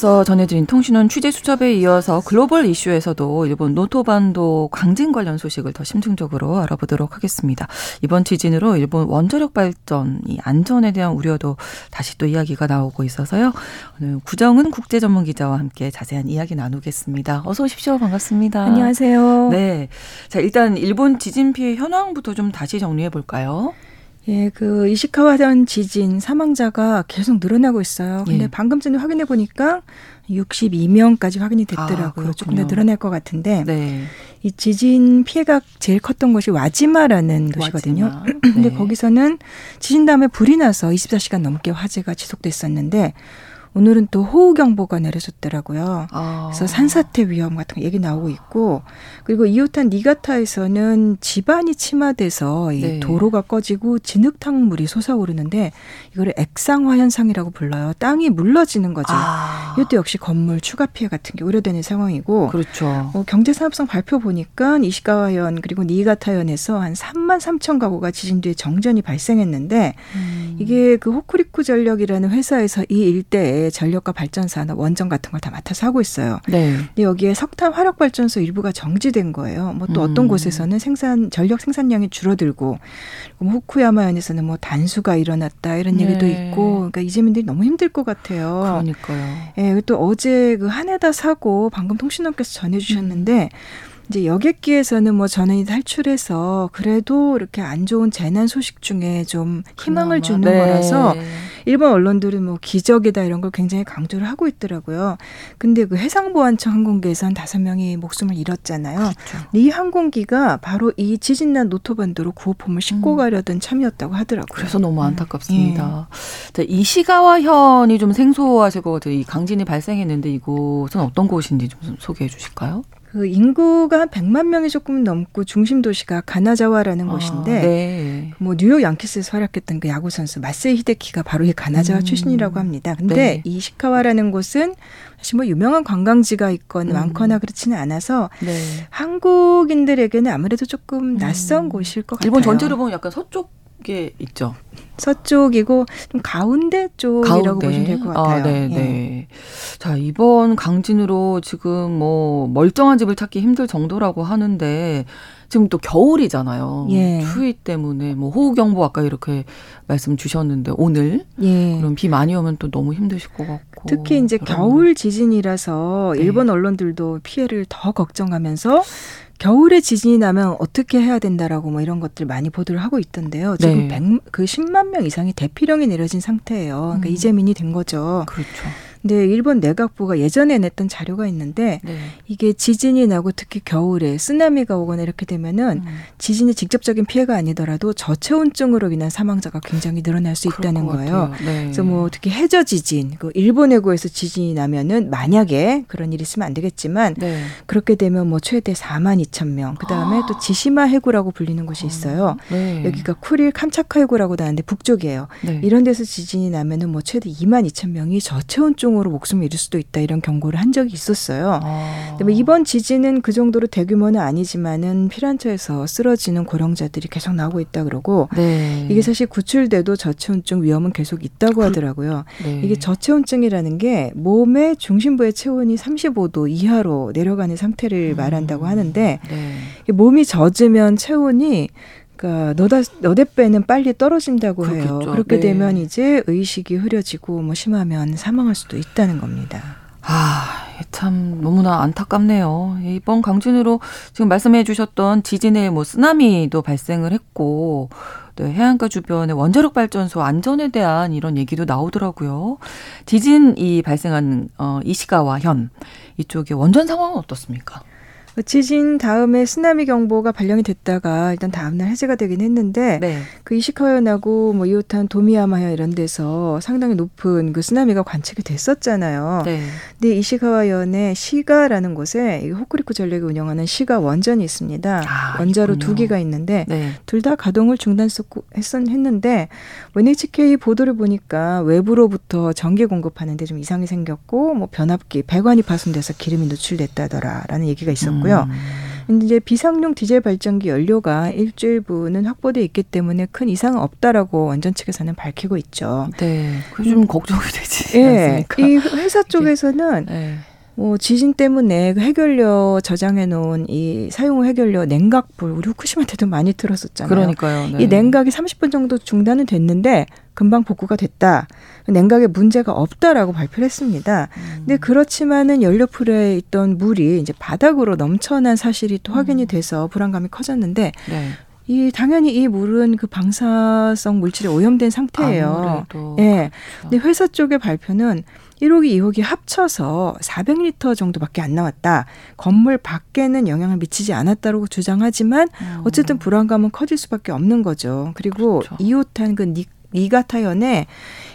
앞서 전해드린 통신원 취재 수첩에 이어서 글로벌 이슈에서도 일본 노토반도 강진 관련 소식을 더 심층적으로 알아보도록 하겠습니다. 이번 지진으로 일본 원자력 발전 이 안전에 대한 우려도 다시 또 이야기가 나오고 있어서요. 오늘 구정은 국제 전문 기자와 함께 자세한 이야기 나누겠습니다. 어서 오십시오. 반갑습니다. 안녕하세요. 네. 자, 일단 일본 지진 피해 현황부터 좀 다시 정리해 볼까요? 예, 그 이시카와현 지진 사망자가 계속 늘어나고 있어요. 근데 예. 방금 전에 확인해 보니까 62명까지 확인이 됐더라고요. 아, 조금 더 늘어날 것 같은데 네. 이 지진 피해가 제일 컸던 곳이 와지마라는 도시거든요. 와지마. 근데 네. 거기서는 지진 다음에 불이 나서 24시간 넘게 화재가 지속됐었는데 오늘은 또 호우 경보가 내려졌더라고요. 아. 그래서 산사태 위험 같은 거 얘기 나오고 있고 그리고 이웃한 니가타에서는 집안이 침하돼서 네. 이 도로가 꺼지고 진흙탕 물이 솟아오르는데 이거를 액상화 현상이라고 불러요. 땅이 물러지는 거죠. 아. 이것도 역시 건물 추가 피해 같은 게 우려되는 상황이고 그렇죠. 어, 경제산업성 발표 보니까 이시가와현 그리고 니가타현에서 한 3만 3천 가구가 지진 뒤에 정전이 발생했는데 음. 이게 그 호쿠리쿠 전력이라는 회사에서 이 일대에 전력과 발전사나 원전 같은 걸 다 맡아서 하고 있어요. 네. 근데 여기에 석탄 화력 발전소 일부가 정지된 거예요. 뭐또 어떤 음. 곳에서는 생산 전력 생산량이 줄어들고 뭐 후쿠야마현에서는 뭐 단수가 일어났다 이런 네. 얘기도 있고 그러니까 이재민들이 너무 힘들 것 같아요. 그러니까요. 예, 또 어제 그 한해다 사고 방금 통신원께서 전해 주셨는데 음. 이제 여객기에서는 뭐 전원이 탈출해서 그래도 이렇게 안 좋은 재난 소식 중에 좀 희망을 주는 네. 거라서 일본 언론들은 뭐 기적이다 이런 걸 굉장히 강조를 하고 있더라고요. 근데 그 해상보안청 항공기에서 한 다섯 명이 목숨을 잃었잖아요. 그렇죠. 이 항공기가 바로 이 지진난 노토반도로 구호품을 싣고 음. 가려던 참이었다고 하더라고요. 그래서 너무 안타깝습니다. 음. 이시가와현이 좀 생소하실 것 같아요. 이 강진이 발생했는데 이곳은 어떤 곳인지 좀 소개해 주실까요? 그 인구가 한 100만 명이 조금 넘고 중심 도시가 가나자와라는 아, 곳인데 네. 뭐 뉴욕 양키스에서 활약했던 그 야구 선수 마세이 히데키가 바로 이 가나자와 음. 출신이라고 합니다. 근데 네. 이 시카와라는 곳은 사실 뭐 유명한 관광지가 있거나 음. 많거나 그렇지는 않아서 네. 한국인들에게는 아무래도 조금 낯선 음. 곳일 것 같아요. 일본 전체로 보면 약간 서쪽 게 있죠. 서쪽이고 좀 가운데 쪽이라고 가운데. 보시면 될 것 같아요. 아, 네, 예. 네. 자, 이번 강진으로 지금 뭐 멀쩡한 집을 찾기 힘들 정도라고 하는데 지금 또 겨울이잖아요. 예. 추위 때문에 뭐 호우 경보 아까 이렇게 말씀 주셨는데 오늘 예. 그럼 비 많이 오면 또 너무 힘드실 것 같고 특히 이제 겨울 지진이라서 네. 일본 언론들도 피해를 더 걱정하면서 겨울에 지진이 나면 어떻게 해야 된다라고 뭐 이런 것들 많이 보도를 하고 있던데요. 지금 네. 100, 그 10만 명 이상이 대피령이 내려진 상태예요. 그러니까 음. 이재민이 된 거죠. 그렇죠. 근데 일본 내각부가 예전에 냈던 자료가 있는데 네. 이게 지진이 나고 특히 겨울에 쓰나미가 오거나 이렇게 되면은 음. 지진이 직접적인 피해가 아니더라도 저체온증으로 인한 사망자가 굉장히 늘어날 수 있다는 거예요. 네. 그래서 뭐 특히 해저 지진, 그 일본 해구에서 지진이 나면은 만약에 그런 일이 있으면 안 되겠지만 네. 그렇게 되면 뭐 최대 4만 2천 명. 그다음에 아. 또 지시마 해구라고 불리는 곳이 있어요. 네. 여기가 쿠릴 캄차카 해구라고 나는데 북쪽이에요. 네. 이런 데서 지진이 나면은 뭐 최대 2만 2천 명이 저체온증 중으로 목숨을 잃을 수도 있다 이런 경고를 한 적이 있었어요. 아. 뭐 이번 지진은 그 정도로 대규모는 아니지만은 피란처에서 쓰러지는 고령자들이 계속 나오고 있다 그러고 네. 이게 사실 구출돼도 저체온증 위험은 계속 있다고 그, 하더라고요. 네. 이게 저체온증이라는 게 몸의 중심부의 체온이 35도 이하로 내려가는 상태를 음. 말한다고 하는데 네. 몸이 젖으면 체온이 그러니까 너다 너댓배는 빨리 떨어진다고 그렇겠죠. 해요. 그렇게 네. 되면 이제 의식이 흐려지고 뭐 심하면 사망할 수도 있다는 겁니다. 아, 참 너무나 안타깝네요. 이번 강진으로 지금 말씀해 주셨던 지진에 뭐 쓰나미도 발생을 했고 네, 해안가 주변의 원자력 발전소 안전에 대한 이런 얘기도 나오더라고요. 지진이 발생한 어 이시가와 현 이쪽의 원전 상황은 어떻습니까? 지진 다음에 쓰나미 경보가 발령이 됐다가 일단 다음날 해제가 되긴 했는데 네. 그 이시카현하고 뭐 이웃한 도미야마현 이런 데서 상당히 높은 그 쓰나미가 관측이 됐었잖아요. 네. 근데 이시카와현의 시가라는 곳에 호쿠리쿠 전력이 운영하는 시가 원전이 있습니다. 아, 원자로 있군요. 두 개가 있는데 네. 둘다 가동을 중단했었는데 NHK 보도를 보니까 외부로부터 전기 공급하는데 좀 이상이 생겼고 뭐 변압기 배관이 파손돼서 기름이 노출됐다더라라는 얘기가 있었고요. 음. 이제 비상용 디젤 발전기 연료가 일주일분은 확보돼 있기 때문에 큰 이상은 없다라고 원전 측에서는 밝히고 있죠. 네, 그좀 음. 걱정이 되지. 예, 이 회사 쪽에서는 네. 뭐 지진 때문에 그 해결료 저장해 놓은 이 사용 해결료 냉각불 우리 후쿠시마 때도 많이 들었었잖아요. 그러니까요. 네. 이 냉각이 30분 정도 중단은 됐는데 금방 복구가 됐다. 냉각에 문제가 없다라고 발표를 했습니다. 음. 근데 그렇지만은 연료풀에 있던 물이 이제 바닥으로 넘쳐난 사실이 또 확인이 음. 돼서 불안감이 커졌는데 네. 이 당연히 이 물은 그 방사성 물질에 오염된 상태예요. 아무래도. 예. 그렇죠. 근데 회사 쪽의 발표는 1호기, 2호기 합쳐서 400리터 정도밖에 안 나왔다. 건물 밖에는 영향을 미치지 않았다고 주장하지만 음. 어쨌든 불안감은 커질 수밖에 없는 거죠. 그리고 그렇죠. 2호탄 그 니, 니가타현에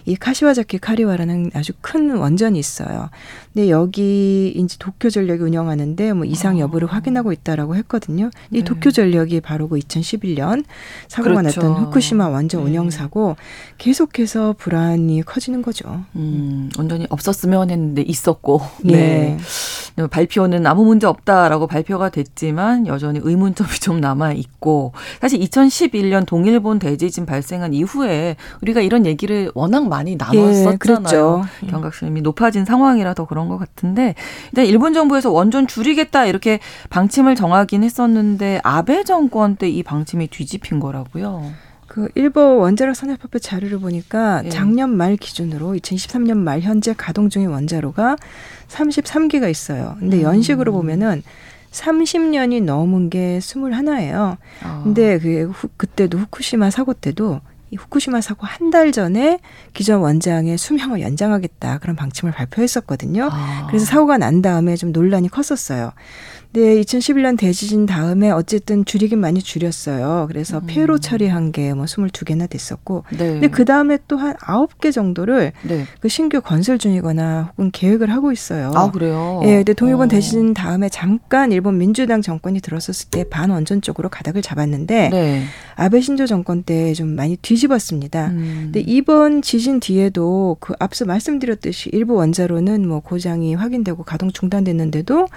이 카시와자키 카리와라는 아주 큰 원전이 있어요. 근데 여기 이제 도쿄 전력이 운영하는데 뭐 이상 여부를 아. 확인하고 있다라고 했거든요. 이 네. 도쿄 전력이 바로 그 2011년 사고가 그렇죠. 났던 후쿠시마 원전 네. 운영 사고 계속해서 불안이 커지는 거죠. 음, 원전이 없었으면 했는데 있었고. 네. 네. 발표는 아무 문제 없다라고 발표가 됐지만 여전히 의문점이 좀 남아 있고 사실 2011년 동일본 대지진 발생한 이후에 우리가 이런 얘기를 워낙 많이 나눴었잖아요. 예, 경각심이 높아진 상황이라서 그런 것 같은데 일단 일본 정부에서 원전 줄이겠다 이렇게 방침을 정하긴 했었는데 아베 정권 때 이 방침이 뒤집힌 거라고요. 그 일본 원자력 산업협회 자료를 보니까 예. 작년 말 기준으로 2023년 말 현재 가동 중인 원자로가 33기가 있어요. 근데 음. 연식으로 보면은 30년이 넘은 게 21예요. 아. 근데 그 그때도 후쿠시마 사고 때도 이 후쿠시마 사고 한 달 전에 기존 원장의 수명을 연장하겠다 그런 방침을 발표했었거든요. 아. 그래서 사고가 난 다음에 좀 논란이 컸었어요. 네, 2011년 대지진 다음에 어쨌든 줄이긴 많이 줄였어요. 그래서 음. 폐로 처리한 게 뭐 22개나 됐었고. 네. 근데 그 다음에 또 한 9개 정도를 네. 그 신규 건설 중이거나 혹은 계획을 하고 있어요. 아, 그래요? 예, 근데 동일본 어. 대지진 다음에 잠깐 일본 민주당 정권이 들었었을 때 반원전 쪽으로 가닥을 잡았는데 네. 아베 신조 정권 때 좀 많이 뒤집었습니다. 음. 근데 이번 지진 뒤에도 그 앞서 말씀드렸듯이 일부 원자로는 뭐 고장이 확인되고 가동 중단됐는데도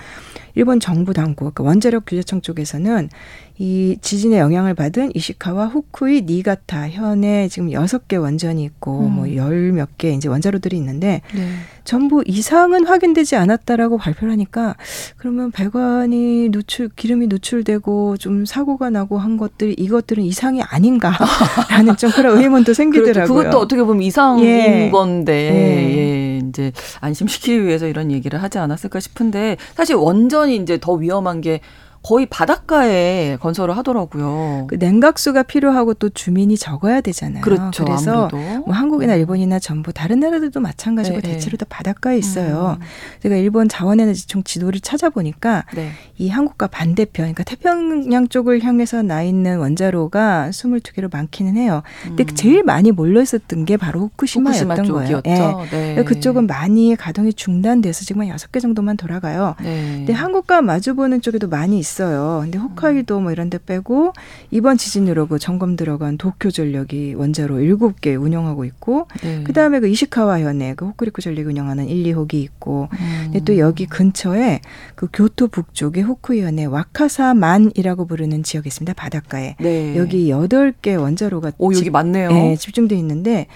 일본 정부 당국, 그러니까 원자력 규제청 쪽에서는 이 지진의 영향을 받은 이시카와 후쿠이, 니가타 현에 지금 여섯 개 원전이 있고 음. 뭐열 몇 개 이제 원자로들이 있는데 네. 전부 이상은 확인되지 않았다라고 발표를 하니까 그러면 배관이 노출 기름이 노출되고 좀 사고가 나고 한 것들 이것들은 이상이 아닌가라는 좀 그런 의문도 생기더라고요. 그렇죠. 그것도 어떻게 보면 이상인 예. 건데 예. 예. 이제 안심시키기 위해서 이런 얘기를 하지 않았을까 싶은데 사실 원전이 이제 더 위험한 게 거의 바닷가에 건설을 하더라고요. 그 냉각수가 필요하고 또 주민이 적어야 되잖아요. 그렇죠. 그래서 뭐 한국이나 일본이나 전부 다른 나라들도 마찬가지고 네, 네. 대체로 다 바닷가에 있어요. 음. 제가 일본 자원에너지청 지도를 찾아보니까 네. 이 한국과 반대편, 그러니까 태평양 쪽을 향해서 나 있는 원자로가 22개로 많기는 해요. 근데 음. 제일 많이 몰려 있었던 게 바로 후쿠시마였던 후쿠시마 거예요. 네. 네. 그쪽은 많이 가동이 중단돼서 지금 한 6개 정도만 돌아가요. 네. 근데 한국과 마주보는 쪽에도 많이 있어요. 근데 홋카이도 뭐 이런 데 빼고 이번 지진으로 그 점검 들어간 도쿄 전력이 원자로 7개 운영하고 있고 네. 그다음에 그 이시카와 현에 그 호쿠리쿠 전력이 운영하는 1, 2호기 있고 음. 근데 또 여기 근처에 그 교토 북쪽에 호쿠이현의 와카사만이라고 부르는 지역이 있습니다. 바닷가에. 네. 여기 8개 원자로가 오, 여기 많네요. 네, 집중돼 있는데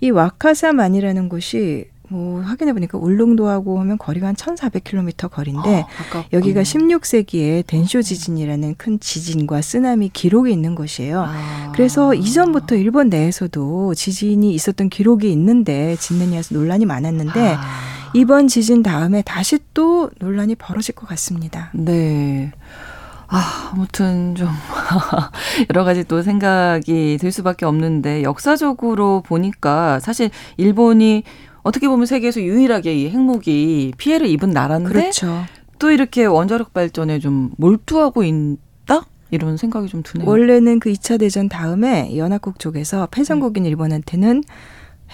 이 와카사만이라는 곳이 뭐 확인해 보니까 울릉도하고 하면 거리가 한 1,400km 거리인데 아, 여기가 16세기에 덴쇼 지진이라는 큰 지진과 쓰나미 기록이 있는 곳이에요. 아. 그래서 이전부터 일본 내에서도 지진이 있었던 기록이 있는데 짓느냐서 논란이 많았는데 아. 이번 지진 다음에 다시 또 논란이 벌어질 것 같습니다. 네. 아, 아무튼 좀 여러 가지 또 생각이 들 수밖에 없는데 역사적으로 보니까 사실 일본이 어떻게 보면 세계에서 유일하게 이 핵무기 피해를 입은 나라인데 그렇죠. 또 이렇게 원자력 발전에 좀 몰두하고 있다? 이런 생각이 좀 드네요. 원래는 그 2차 대전 다음에 연합국 쪽에서 패전국인 음. 일본한테는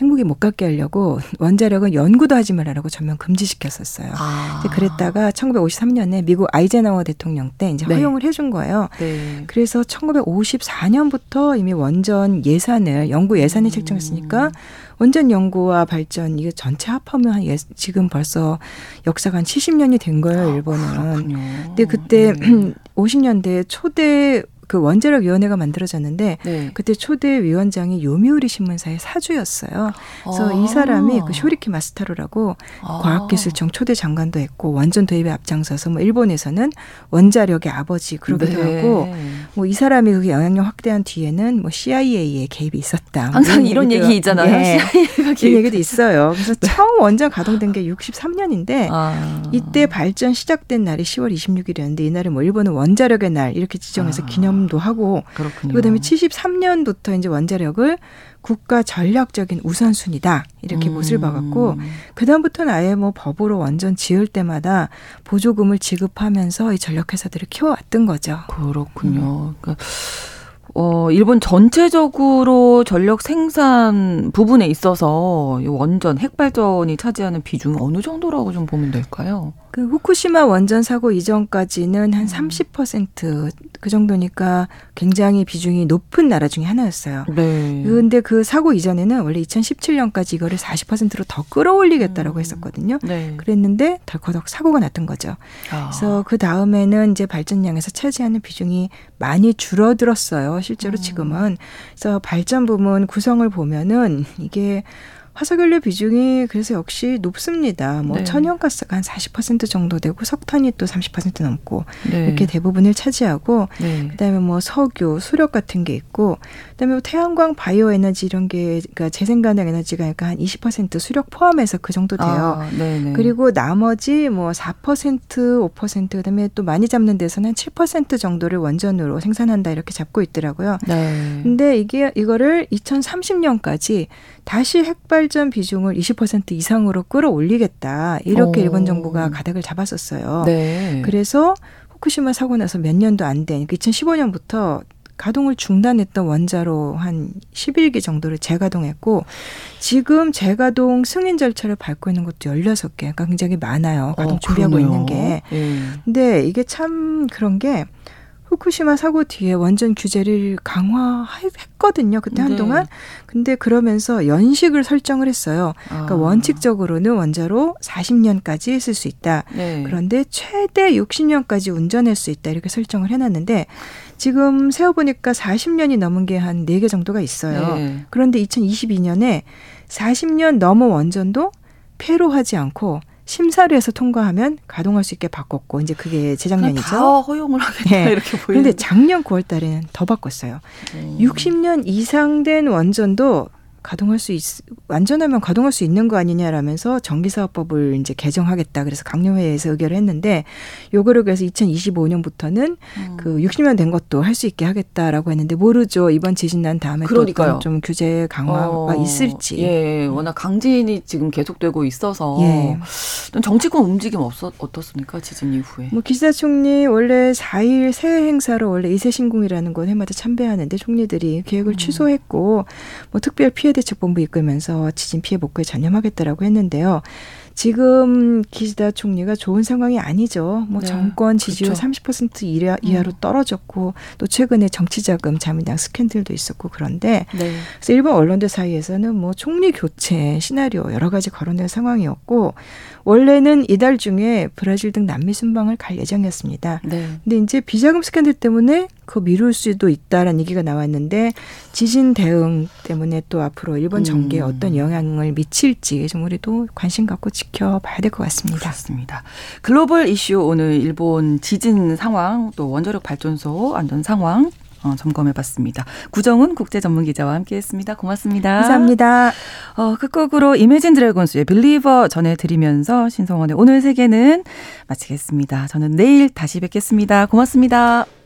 핵무기 못 갖게 하려고 원자력은 연구도 하지 말라라고 전면 금지시켰었어요. 아. 그랬다가 1953년에 미국 아이젠하워 대통령 때 이제 네. 허용을 해준 거예요. 네. 그래서 1954년부터 이미 원전 예산을 연구 예산이 음. 책정했으니까 원전 연구와 발전 이게 전체 합하면 한 예, 지금 벌써 역사가 한 70년이 된 거예요, 일본은. 아, 근데 그때 네. 50년대 초대 그 원자력 위원회가 만들어졌는데 네. 그때 초대 위원장이 요미우리 신문사의 사주였어요. 그래서 아. 이 사람이 그 쇼리키 마스타로라고 아. 과학기술청 초대 장관도 했고 원전 도입에 앞장서서 뭐 일본에서는 원자력의 아버지 그러기도 네. 하고 뭐 이 사람이 그게 영향력 확대한 뒤에는 뭐 CIA의 개입이 있었다. 뭐 항상 이런 얘기 있잖아요. 네. CIA가 이 얘기도 있어요. 그래서 네. 처음 원전 가동된 게 63년인데 아. 이때 발전 시작된 날이 10월 26일이었는데 이날은 뭐 일본은 원자력의 날 이렇게 지정해서 아. 기념 경험도 하고 그렇군요. 그다음에 73년부터 이제 원자력을 국가 전략적인 우선순위다 이렇게 음. 못을 박았고 그 다음부터는 아예 뭐 법으로 원전 지을 때마다 보조금을 지급하면서 이 전력회사들을 키워왔던 거죠. 그렇군요. 음. 그러니까 어, 일본 전체적으로 전력 생산 부분에 있어서 원전 핵발전이 차지하는 비중이 어느 정도라고 좀 보면 될까요? 그 후쿠시마 원전 사고 이전까지는 한 30%그 음. 정도니까 굉장히 비중이 높은 나라 중에 하나였어요. 네. 그런데 그 사고 이전에는 원래 2017년까지 이거를 40%로 더 끌어올리겠다라고 음. 했었거든요. 네. 그랬는데 덜커덕 사고가 났던 거죠. 아. 그래서 그 다음에는 이제 발전량에서 차지하는 비중이 많이 줄어들었어요. 실제로 음. 지금은. 그래서 발전 부문 구성을 보면은 이게 화석연료 비중이 그래서 역시 높습니다. 뭐 네. 천연가스가 한 40% 정도 되고 석탄이 또 30% 넘고 네. 이렇게 대부분을 차지하고 네. 그다음에 뭐 석유, 수력 같은 게 있고 그다음에 뭐 태양광, 바이오 에너지 이런 게 그러니까 재생 가능 에너지가 그러니까 한 20% 수력 포함해서 그 정도 돼요. 아, 그리고 나머지 뭐 4%, 5% 그다음에 또 많이 잡는 데서는 7% 정도를 원전으로 생산한다 이렇게 잡고 있더라고요. 네. 근데 이게 이거를 2030년까지 다시 핵발전 비중을 20% 이상으로 끌어올리겠다. 이렇게 오. 일본 정부가 가닥을 잡았었어요. 네. 그래서 후쿠시마 사고 나서 몇 년도 안 된, 2015년부터 가동을 중단했던 원자로 한 11기 정도를 재가동했고 지금 재가동 승인 절차를 밟고 있는 것도 16개. 그러니까 굉장히 많아요. 가동 어, 준비하고 그러네요. 있는 게. 예. 근데 이게 참 그런 게 후쿠시마 사고 뒤에 원전 규제를 강화했거든요. 그때 한동안. 네. 근데 그러면서 연식을 설정을 했어요. 그러니까 아. 원칙적으로는 원자로 40년까지 쓸 수 있다. 네. 그런데 최대 60년까지 운전할 수 있다. 이렇게 설정을 해놨는데 지금 세어보니까 40년이 넘은 게한네개 정도가 있어요. 네. 그런데 2022년에 40년 넘어 원전도 폐로 하지 않고 심사를 해서 통과하면 가동할 수 있게 바꿨고 이제 그게 재작년이죠. 다 허용을 하겠다 네. 이렇게 보이는. 그런데 작년 9월 달에는 더 바꿨어요. 음. 60년 이상 된 원전도 가동할 수 있, 완전하면 가동할 수 있는 거 아니냐라면서 전기사업법을 이제 개정하겠다. 그래서 강요회에서 의결을 했는데 요거를 그래서 2025년부터는 음. 그 60년 된 것도 할 수 있게 하겠다라고 했는데 모르죠. 이번 지진 난 다음에 그러니까요. 좀 규제 강화가 어, 있을지. 예, 워낙 강진이 지금 계속되고 있어서 예. 정치권 움직임 없었 어떻습니까? 지진 이후에. 뭐 기시다 총리 원래 4일 새해 행사로 원래 이세 신궁이라는 건 해마다 참배하는데 총리들이 계획을 음. 취소했고 뭐 특별 피해 피해 대책본부 이끌면서 지진 피해 복구에 전념하겠다라고 했는데요. 지금 기시다 총리가 좋은 상황이 아니죠. 뭐 네, 정권 지지율 그렇죠. 30% 이하, 이하로 음. 떨어졌고 또 최근에 정치 자금 자민당 스캔들도 있었고 그런데 네. 그래서 일본 언론들 사이에서는 뭐 총리 교체 시나리오 여러 가지 거론된 상황이었고 원래는 이달 중에 브라질 등 남미 순방을 갈 예정이었습니다. 네. 근데 이제 비자금 스캔들 때문에 그 미룰 수도 있다라는 얘기가 나왔는데 지진 대응 때문에 또 앞으로 일본 정계에 음. 어떤 영향을 미칠지 좀 우리도 관심 갖고 지켜봐야 될 것 같습니다. 그렇습니다. 글로벌 이슈 오늘 일본 지진 상황 또 원자력 발전소 안전 상황 어, 점검해봤습니다. 구정은 국제전문기자와 함께했습니다. 고맙습니다. 감사합니다. 어, 끝곡으로 이매진 드래곤스의 빌리버 전해드리면서 신성원의 오늘 세계는 마치겠습니다. 저는 내일 다시 뵙겠습니다. 고맙습니다.